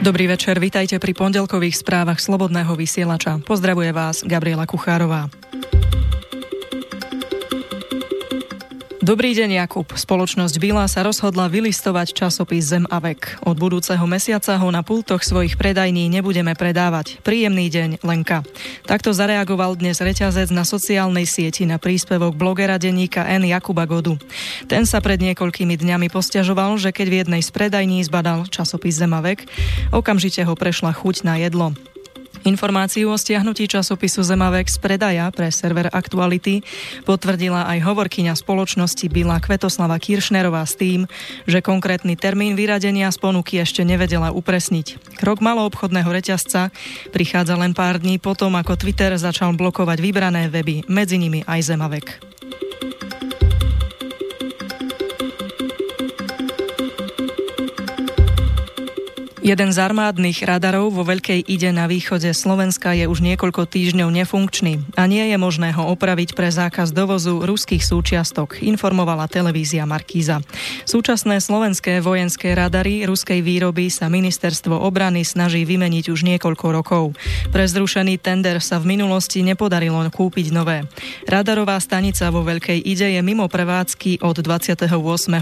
Dobrý večer, vitajte pri pondelkových správach Slobodného vysielača. Pozdravuje vás Gabriela Kuchárová. Dobrý deň, Jakub. Spoločnosť Bila sa rozhodla vylistovať časopis Zem a vek. Od budúceho mesiaca ho na pultoch svojich predajní nebudeme predávať. Príjemný deň, Lenka. Takto zareagoval dnes reťazec na sociálnej sieti na príspevok blogera denníka N. Jakuba Godu. Ten sa pred niekoľkými dňami posťažoval, že keď v jednej z predajní zbadal časopis Zem a vek, okamžite ho prešla chuť na jedlo. Informáciu o stiahnutí časopisu Zemavek z predaja pre server Aktuality potvrdila aj hovorkyňa spoločnosti Bila Kvetoslava Kiršnerová s tým, že konkrétny termín vyradenia z ponuky ešte nevedela upresniť. Krok maloobchodného reťazca prichádza len pár dní potom, ako Twitter začal blokovať vybrané weby, medzi nimi aj Zemavek. Jeden z armádnych radarov vo Veľkej ide na východe Slovenska je už niekoľko týždňov nefunkčný a nie je možné ho opraviť pre zákaz dovozu ruských súčiastok, informovala televízia Markíza. Súčasné slovenské vojenské radary ruskej výroby sa ministerstvo obrany snaží vymeniť už niekoľko rokov. Pre zrušený tender sa v minulosti nepodarilo kúpiť nové. Radarová stanica vo Veľkej ide je mimo prevádzky od 28.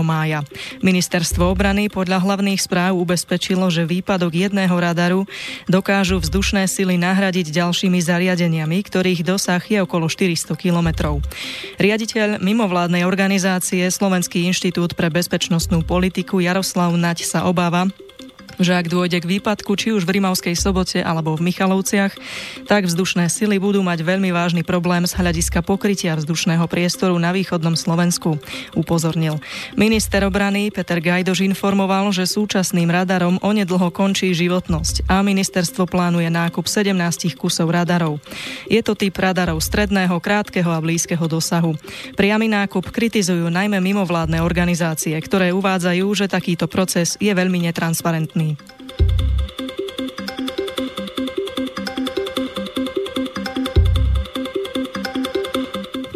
mája. Ministerstvo obrany podľa hlavných správ ubezpečilo, že že výpadok jedného radaru dokážu vzdušné sily nahradiť ďalšími zariadeniami, ktorých dosah je okolo 400 kilometrov. Riaditeľ mimovládnej organizácie Slovenský inštitút pre bezpečnostnú politiku Jaroslav Nať sa obáva, že ak dôjde k výpadku, či už v Rimavskej sobote alebo v Michalovciach, tak vzdušné sily budú mať veľmi vážny problém z hľadiska pokrytia vzdušného priestoru na východnom Slovensku, upozornil. Minister obrany Peter Gajdož informoval, že súčasným radarom onedlho končí životnosť a ministerstvo plánuje nákup 17 kusov radarov. Je to typ radarov stredného, krátkeho a blízkeho dosahu. Priamy nákup kritizujú najmä mimovládne organizácie, ktoré uvádzajú, že takýto proces je veľmi netransparentný me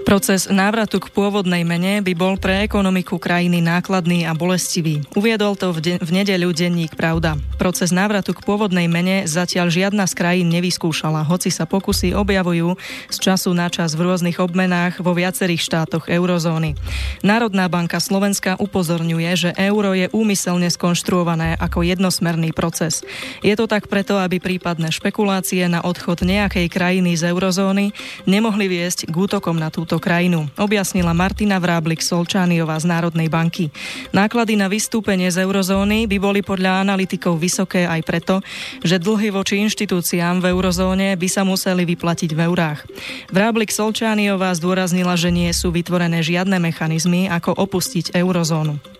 Proces návratu k pôvodnej mene by bol pre ekonomiku krajiny nákladný a bolestivý. Uviedol to v, de- v nedeľu denník Pravda. Proces návratu k pôvodnej mene zatiaľ žiadna z krajín nevyskúšala, hoci sa pokusy objavujú z času na čas v rôznych obmenách vo viacerých štátoch eurozóny. Národná banka Slovenska upozorňuje, že euro je úmyselne skonštruované ako jednosmerný proces. Je to tak preto, aby prípadné špekulácie na odchod nejakej krajiny z eurozóny nemohli viesť k útokom na túto túto krajinu, objasnila Martina Vráblik Solčániová z Národnej banky. Náklady na vystúpenie z eurozóny by boli podľa analytikov vysoké aj preto, že dlhy voči inštitúciám v eurozóne by sa museli vyplatiť v eurách. Vráblik Solčániová zdôraznila, že nie sú vytvorené žiadne mechanizmy, ako opustiť eurozónu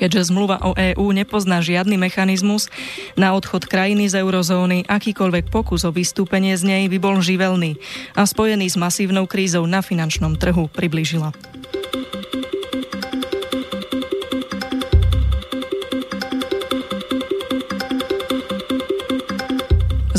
keďže zmluva o EÚ nepozná žiadny mechanizmus na odchod krajiny z eurozóny, akýkoľvek pokus o vystúpenie z nej by bol živelný a spojený s masívnou krízou na finančnom trhu, priblížila.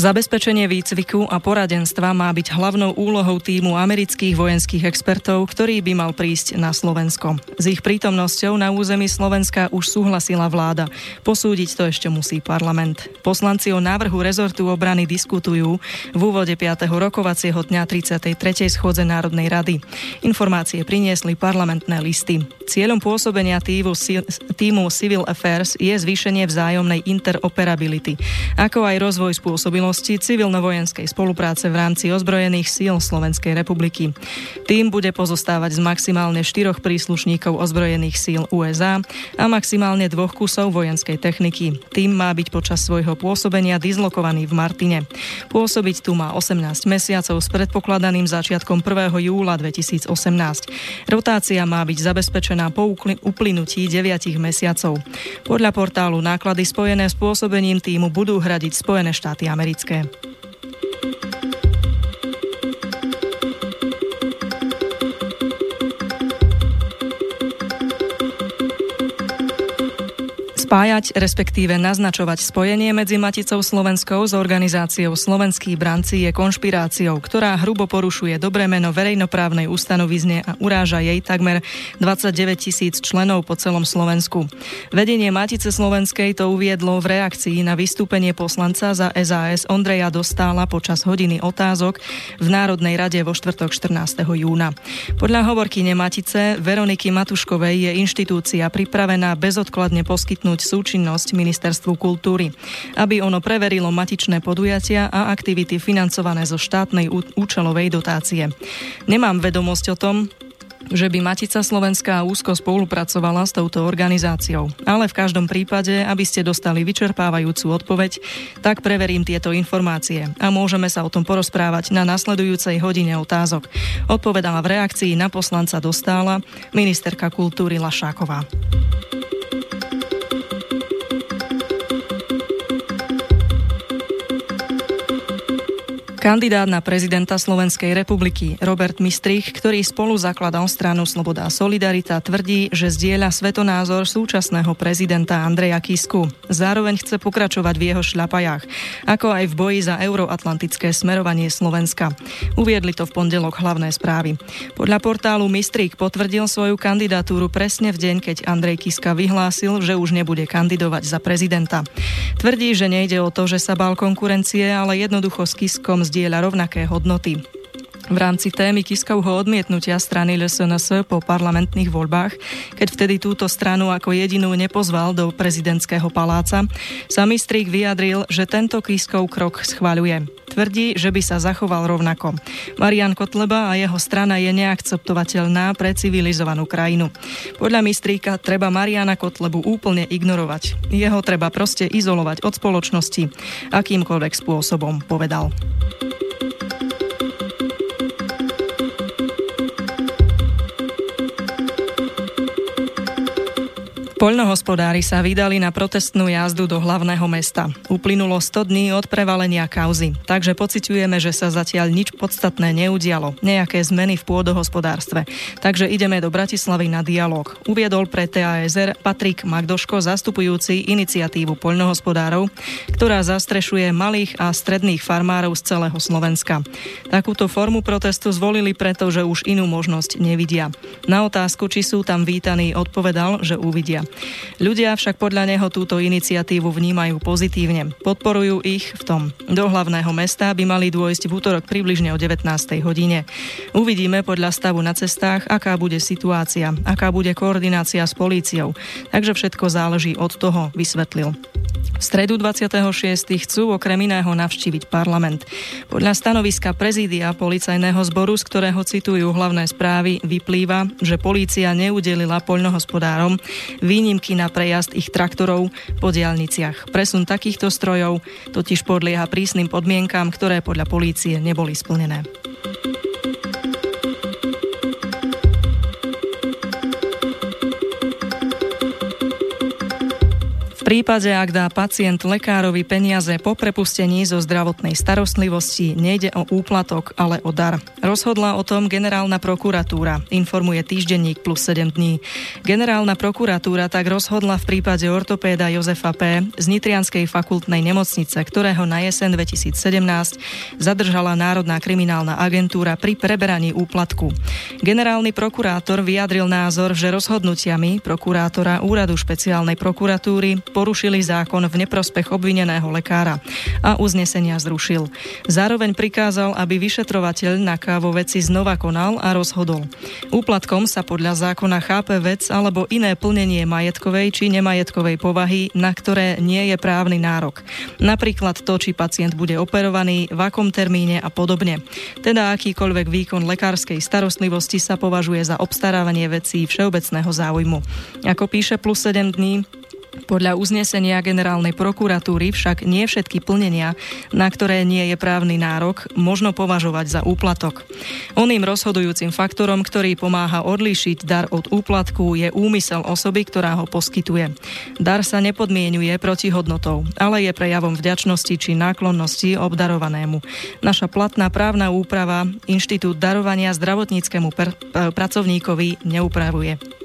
Zabezpečenie výcviku a poradenstva má byť hlavnou úlohou týmu amerických vojenských expertov, ktorý by mal prísť na Slovensko. S ich prítomnosťou na území Slovenska už súhlasila vláda. Posúdiť to ešte musí parlament. Poslanci o návrhu rezortu obrany diskutujú v úvode 5. rokovacieho dňa 33. schôdze Národnej rady. Informácie priniesli parlamentné listy. Cieľom pôsobenia týmu, týmu Civil Affairs je zvýšenie vzájomnej interoperability, ako aj rozvoj spôsobilosti činnosti civilno-vojenskej spolupráce v rámci ozbrojených síl Slovenskej republiky. Tým bude pozostávať z maximálne štyroch príslušníkov ozbrojených síl USA a maximálne dvoch kusov vojenskej techniky. Tým má byť počas svojho pôsobenia dislokovaný v Martine. Pôsobiť tu má 18 mesiacov s predpokladaným začiatkom 1. júla 2018. Rotácia má byť zabezpečená po uplynutí 9 mesiacov. Podľa portálu náklady spojené s pôsobením týmu budú hradiť Spojené štáty americké americké. Spájať, respektíve naznačovať spojenie medzi Maticou Slovenskou s organizáciou Slovenský branci je konšpiráciou, ktorá hrubo porušuje dobré meno verejnoprávnej ustanovizne a uráža jej takmer 29 tisíc členov po celom Slovensku. Vedenie Matice Slovenskej to uviedlo v reakcii na vystúpenie poslanca za SAS Ondreja Dostála počas hodiny otázok v Národnej rade vo štvrtok 14. júna. Podľa hovorkyne Matice Veroniky Matuškovej je inštitúcia pripravená bezodkladne poskytnúť súčinnosť Ministerstvu kultúry, aby ono preverilo matičné podujatia a aktivity financované zo štátnej účelovej dotácie. Nemám vedomosť o tom, že by Matica Slovenská úzko spolupracovala s touto organizáciou. Ale v každom prípade, aby ste dostali vyčerpávajúcu odpoveď, tak preverím tieto informácie a môžeme sa o tom porozprávať na nasledujúcej hodine otázok. Odpovedala v reakcii na poslanca Dostála ministerka kultúry Lašáková. Kandidát na prezidenta Slovenskej republiky Robert Mistrich, ktorý spolu zakladal stranu Sloboda a Solidarita, tvrdí, že zdieľa svetonázor súčasného prezidenta Andreja Kisku. Zároveň chce pokračovať v jeho šľapajách, ako aj v boji za euroatlantické smerovanie Slovenska. Uviedli to v pondelok hlavné správy. Podľa portálu Mistrík potvrdil svoju kandidatúru presne v deň, keď Andrej Kiska vyhlásil, že už nebude kandidovať za prezidenta. Tvrdí, že nejde o to, že sa bal konkurencie, ale jednoducho s Kiskom zdieľa rovnaké hodnoty. V rámci témy Kiskovho odmietnutia strany LSNS po parlamentných voľbách, keď vtedy túto stranu ako jedinú nepozval do prezidentského paláca, sa Mistrík vyjadril, že tento Kiskov krok schváľuje. Tvrdí, že by sa zachoval rovnako. Marian Kotleba a jeho strana je neakceptovateľná pre civilizovanú krajinu. Podľa Mistríka treba Mariana Kotlebu úplne ignorovať. Jeho treba proste izolovať od spoločnosti akýmkoľvek spôsobom, povedal. Poľnohospodári sa vydali na protestnú jazdu do hlavného mesta. Uplynulo 100 dní od prevalenia kauzy, takže pociťujeme, že sa zatiaľ nič podstatné neudialo, nejaké zmeny v pôdohospodárstve. Takže ideme do Bratislavy na dialog. Uviedol pre TASR Patrik Magdoško, zastupujúci iniciatívu poľnohospodárov, ktorá zastrešuje malých a stredných farmárov z celého Slovenska. Takúto formu protestu zvolili preto, že už inú možnosť nevidia. Na otázku, či sú tam vítaní, odpovedal, že uvidia. Ľudia však podľa neho túto iniciatívu vnímajú pozitívne. Podporujú ich v tom. Do hlavného mesta by mali dôjsť v útorok približne o 19. hodine. Uvidíme podľa stavu na cestách, aká bude situácia, aká bude koordinácia s políciou. Takže všetko záleží od toho, vysvetlil. V stredu 26. chcú okrem iného navštíviť parlament. Podľa stanoviska prezídia policajného zboru, z ktorého citujú hlavné správy, vyplýva, že polícia neudelila poľnohospodárom výnimky na prejazd ich traktorov po diálniciach. Presun takýchto strojov totiž podlieha prísnym podmienkám, ktoré podľa polície neboli splnené. Prípade, ak dá pacient lekárovi peniaze po prepustení zo zdravotnej starostlivosti, nejde o úplatok, ale o dar. Rozhodla o tom generálna prokuratúra, informuje týždenník plus 7 dní. Generálna prokuratúra tak rozhodla v prípade ortopéda Jozefa P. z Nitrianskej fakultnej nemocnice, ktorého na jesen 2017 zadržala Národná kriminálna agentúra pri preberaní úplatku. Generálny prokurátor vyjadril názor, že rozhodnutiami prokurátora Úradu špeciálnej prokuratúry porušili zákon v neprospech obvineného lekára a uznesenia zrušil. Zároveň prikázal, aby vyšetrovateľ na kávo veci znova konal a rozhodol. Úplatkom sa podľa zákona chápe vec alebo iné plnenie majetkovej či nemajetkovej povahy, na ktoré nie je právny nárok. Napríklad to, či pacient bude operovaný, v akom termíne a podobne. Teda akýkoľvek výkon lekárskej starostlivosti sa považuje za obstarávanie vecí všeobecného záujmu. Ako píše plus 7 dní, podľa uznesenia generálnej prokuratúry však nie všetky plnenia, na ktoré nie je právny nárok, možno považovať za úplatok. Oným rozhodujúcim faktorom, ktorý pomáha odlíšiť dar od úplatku, je úmysel osoby, ktorá ho poskytuje. Dar sa nepodmienuje protihodnotou, ale je prejavom vďačnosti či náklonnosti obdarovanému. Naša platná právna úprava Inštitút darovania zdravotníckému per- pracovníkovi neupravuje.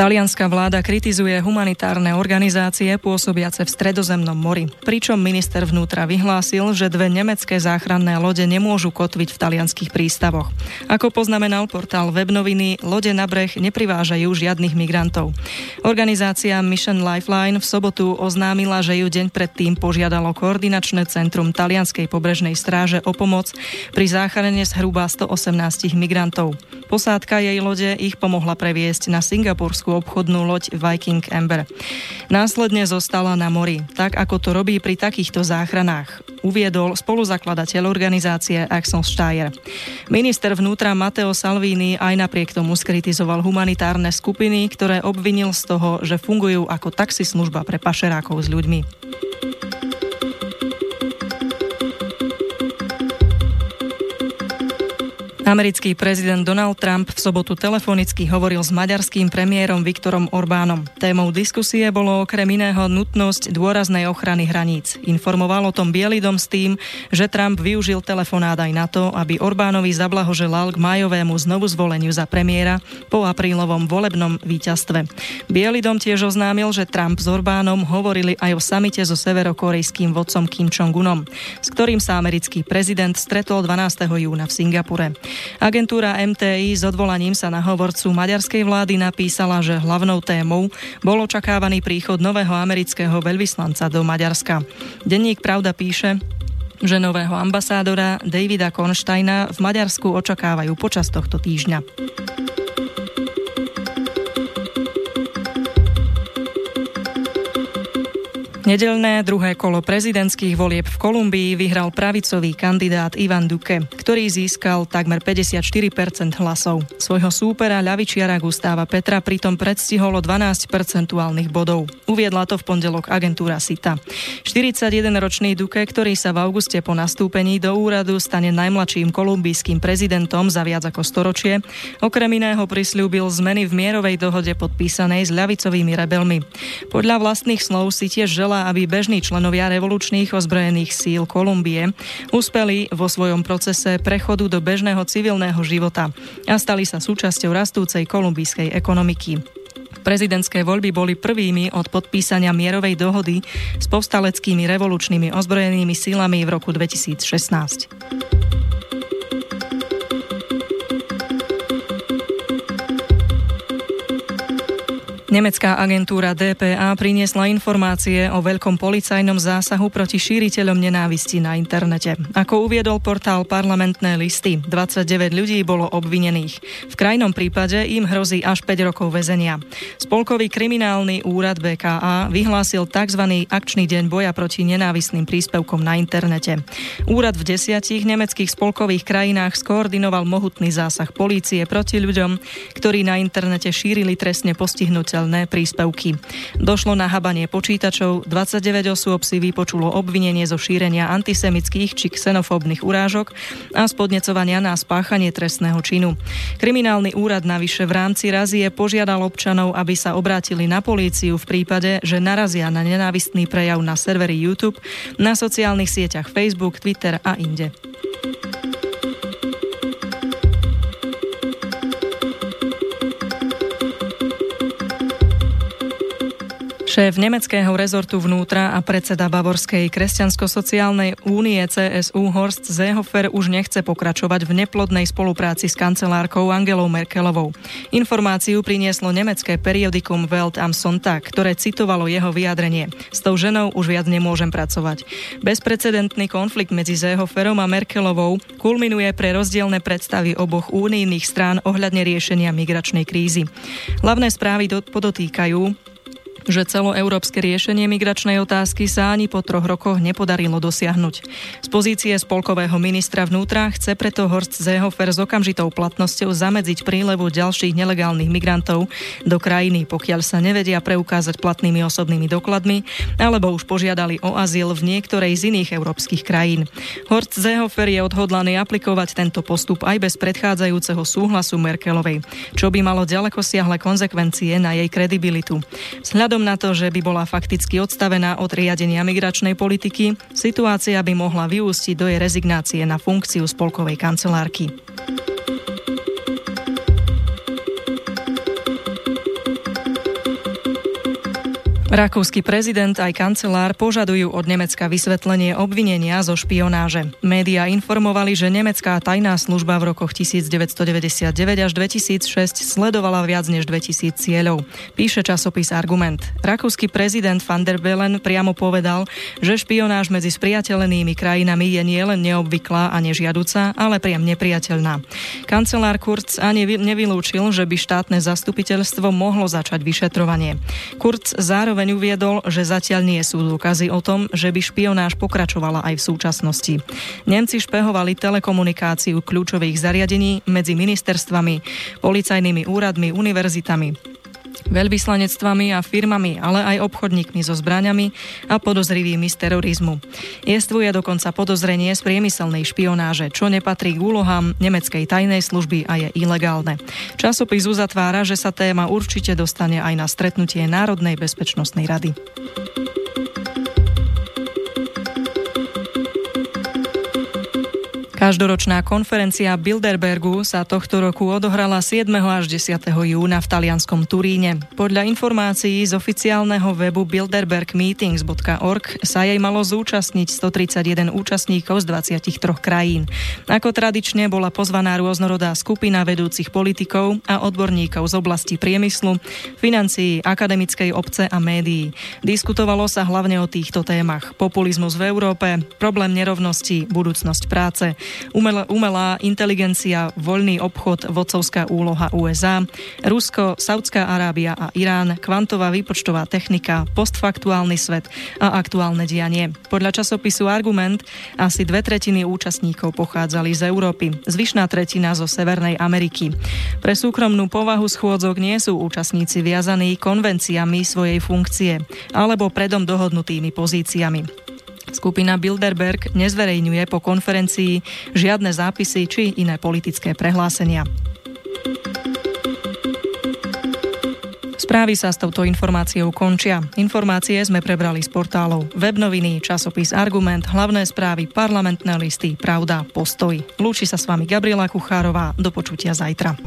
Talianská vláda kritizuje humanitárne organizácie pôsobiace v Stredozemnom mori, pričom minister vnútra vyhlásil, že dve nemecké záchranné lode nemôžu kotviť v talianských prístavoch. Ako poznamenal portál Webnoviny, lode na breh neprivážajú žiadnych migrantov. Organizácia Mission Lifeline v sobotu oznámila, že ju deň predtým požiadalo koordinačné centrum talianskej pobrežnej stráže o pomoc pri záchrane zhruba 118 migrantov. Posádka jej lode ich pomohla previesť na Singapurskú obchodnú loď Viking Amber. Následne zostala na mori, tak ako to robí pri takýchto záchranách, uviedol spoluzakladateľ organizácie Axel Steyer. Minister vnútra Matteo Salvini aj napriek tomu skritizoval humanitárne skupiny, ktoré obvinil z toho, že fungujú ako taxislužba pre pašerákov s ľuďmi. Americký prezident Donald Trump v sobotu telefonicky hovoril s maďarským premiérom Viktorom Orbánom. Témou diskusie bolo okrem iného nutnosť dôraznej ochrany hraníc. Informoval o tom Bielý dom s tým, že Trump využil telefonát aj na to, aby Orbánovi zablahoželal k majovému znovu zvoleniu za premiéra po aprílovom volebnom víťazstve. Bielý dom tiež oznámil, že Trump s Orbánom hovorili aj o samite so severokorejským vodcom Kim Jong-unom, s ktorým sa americký prezident stretol 12. júna v Singapure. Agentúra MTI s odvolaním sa na hovorcu maďarskej vlády napísala, že hlavnou témou bol očakávaný príchod nového amerického veľvyslanca do Maďarska. Denník Pravda píše, že nového ambasádora Davida Konštajna v Maďarsku očakávajú počas tohto týždňa. Nedelné druhé kolo prezidentských volieb v Kolumbii vyhral pravicový kandidát Ivan Duque, ktorý získal takmer 54% hlasov. Svojho súpera ľavičiara Gustáva Petra pritom predstihol o 12 percentuálnych bodov. Uviedla to v pondelok agentúra SITA. 41-ročný Duque, ktorý sa v auguste po nastúpení do úradu stane najmladším kolumbijským prezidentom za viac ako storočie, okrem iného prislúbil zmeny v mierovej dohode podpísanej s ľavicovými rebelmi. Podľa vlastných slov si tiež želá aby bežní členovia revolučných ozbrojených síl Kolumbie uspeli vo svojom procese prechodu do bežného civilného života a stali sa súčasťou rastúcej kolumbijskej ekonomiky. Prezidentské voľby boli prvými od podpísania mierovej dohody s povstaleckými revolučnými ozbrojenými sílami v roku 2016. Nemecká agentúra DPA priniesla informácie o veľkom policajnom zásahu proti šíriteľom nenávisti na internete. Ako uviedol portál parlamentné listy, 29 ľudí bolo obvinených. V krajnom prípade im hrozí až 5 rokov väzenia. Spolkový kriminálny úrad BKA vyhlásil tzv. akčný deň boja proti nenávistným príspevkom na internete. Úrad v desiatich nemeckých spolkových krajinách skoordinoval mohutný zásah polície proti ľuďom, ktorí na internete šírili trestne postihnuteľ nepriateľné príspevky. Došlo na habanie počítačov, 29 osôb si vypočulo obvinenie zo šírenia antisemických či xenofóbnych urážok a spodnecovania na spáchanie trestného činu. Kriminálny úrad navyše v rámci razie požiadal občanov, aby sa obrátili na políciu v prípade, že narazia na nenávistný prejav na serveri YouTube, na sociálnych sieťach Facebook, Twitter a inde. Šéf nemeckého rezortu vnútra a predseda Bavorskej kresťansko-sociálnej únie CSU Horst Seehofer už nechce pokračovať v neplodnej spolupráci s kancelárkou Angelou Merkelovou. Informáciu prinieslo nemecké periodikum Welt am Sonntag, ktoré citovalo jeho vyjadrenie. S tou ženou už viac nemôžem pracovať. Bezprecedentný konflikt medzi Seehoferom a Merkelovou kulminuje pre rozdielne predstavy oboch únijných strán ohľadne riešenia migračnej krízy. Hlavné správy podotýkajú, že celoeurópske riešenie migračnej otázky sa ani po troch rokoch nepodarilo dosiahnuť. Z pozície spolkového ministra vnútra chce preto Horst Seehofer s okamžitou platnosťou zamedziť prílevu ďalších nelegálnych migrantov do krajiny, pokiaľ sa nevedia preukázať platnými osobnými dokladmi alebo už požiadali o azyl v niektorej z iných európskych krajín. Horst Seehofer je odhodlaný aplikovať tento postup aj bez predchádzajúceho súhlasu Merkelovej, čo by malo ďaleko siahle konsekvencie na jej kredibilitu. Vzhľad Vzhľadom na to, že by bola fakticky odstavená od riadenia migračnej politiky, situácia by mohla vyústiť do jej rezignácie na funkciu spolkovej kancelárky. Rakúsky prezident aj kancelár požadujú od Nemecka vysvetlenie obvinenia zo špionáže. Média informovali, že nemecká tajná služba v rokoch 1999 až 2006 sledovala viac než 2000 cieľov. Píše časopis Argument. Rakúsky prezident van der Bellen priamo povedal, že špionáž medzi spriateľenými krajinami je nielen neobvyklá a nežiaduca, ale priam nepriateľná. Kancelár Kurz ani nevylúčil, že by štátne zastupiteľstvo mohlo začať vyšetrovanie. Kurz zároveň Zároveň uviedol, že zatiaľ nie sú dôkazy o tom, že by špionáž pokračovala aj v súčasnosti. Nemci špehovali telekomunikáciu kľúčových zariadení medzi ministerstvami, policajnými úradmi, univerzitami, veľvyslanectvami a firmami, ale aj obchodníkmi so zbraňami a podozrivými z terorizmu. Jestvuje dokonca podozrenie z priemyselnej špionáže, čo nepatrí k úlohám nemeckej tajnej služby a je ilegálne. Časopis uzatvára, že sa téma určite dostane aj na stretnutie Národnej bezpečnostnej rady. Každoročná konferencia Bilderbergu sa tohto roku odohrala 7. až 10. júna v talianskom Turíne. Podľa informácií z oficiálneho webu bilderbergmeetings.org sa jej malo zúčastniť 131 účastníkov z 23 krajín. Ako tradične bola pozvaná rôznorodá skupina vedúcich politikov a odborníkov z oblasti priemyslu, financií, akademickej obce a médií. Diskutovalo sa hlavne o týchto témach. Populizmus v Európe, problém nerovnosti, budúcnosť práce, umelá, umelá inteligencia, voľný obchod, vodcovská úloha USA, Rusko, Saudská Arábia a Irán, kvantová výpočtová technika, postfaktuálny svet a aktuálne dianie. Podľa časopisu Argument asi dve tretiny účastníkov pochádzali z Európy, zvyšná tretina zo Severnej Ameriky. Pre súkromnú povahu schôdzok nie sú účastníci viazaní konvenciami svojej funkcie alebo predom dohodnutými pozíciami. Skupina Bilderberg nezverejňuje po konferencii žiadne zápisy či iné politické prehlásenia. Správy sa s touto informáciou končia. Informácie sme prebrali z portálov Webnoviny, časopis Argument, hlavné správy, parlamentné listy, Pravda, Postoj. Lúči sa s vami Gabriela Kuchárová. Do počutia zajtra.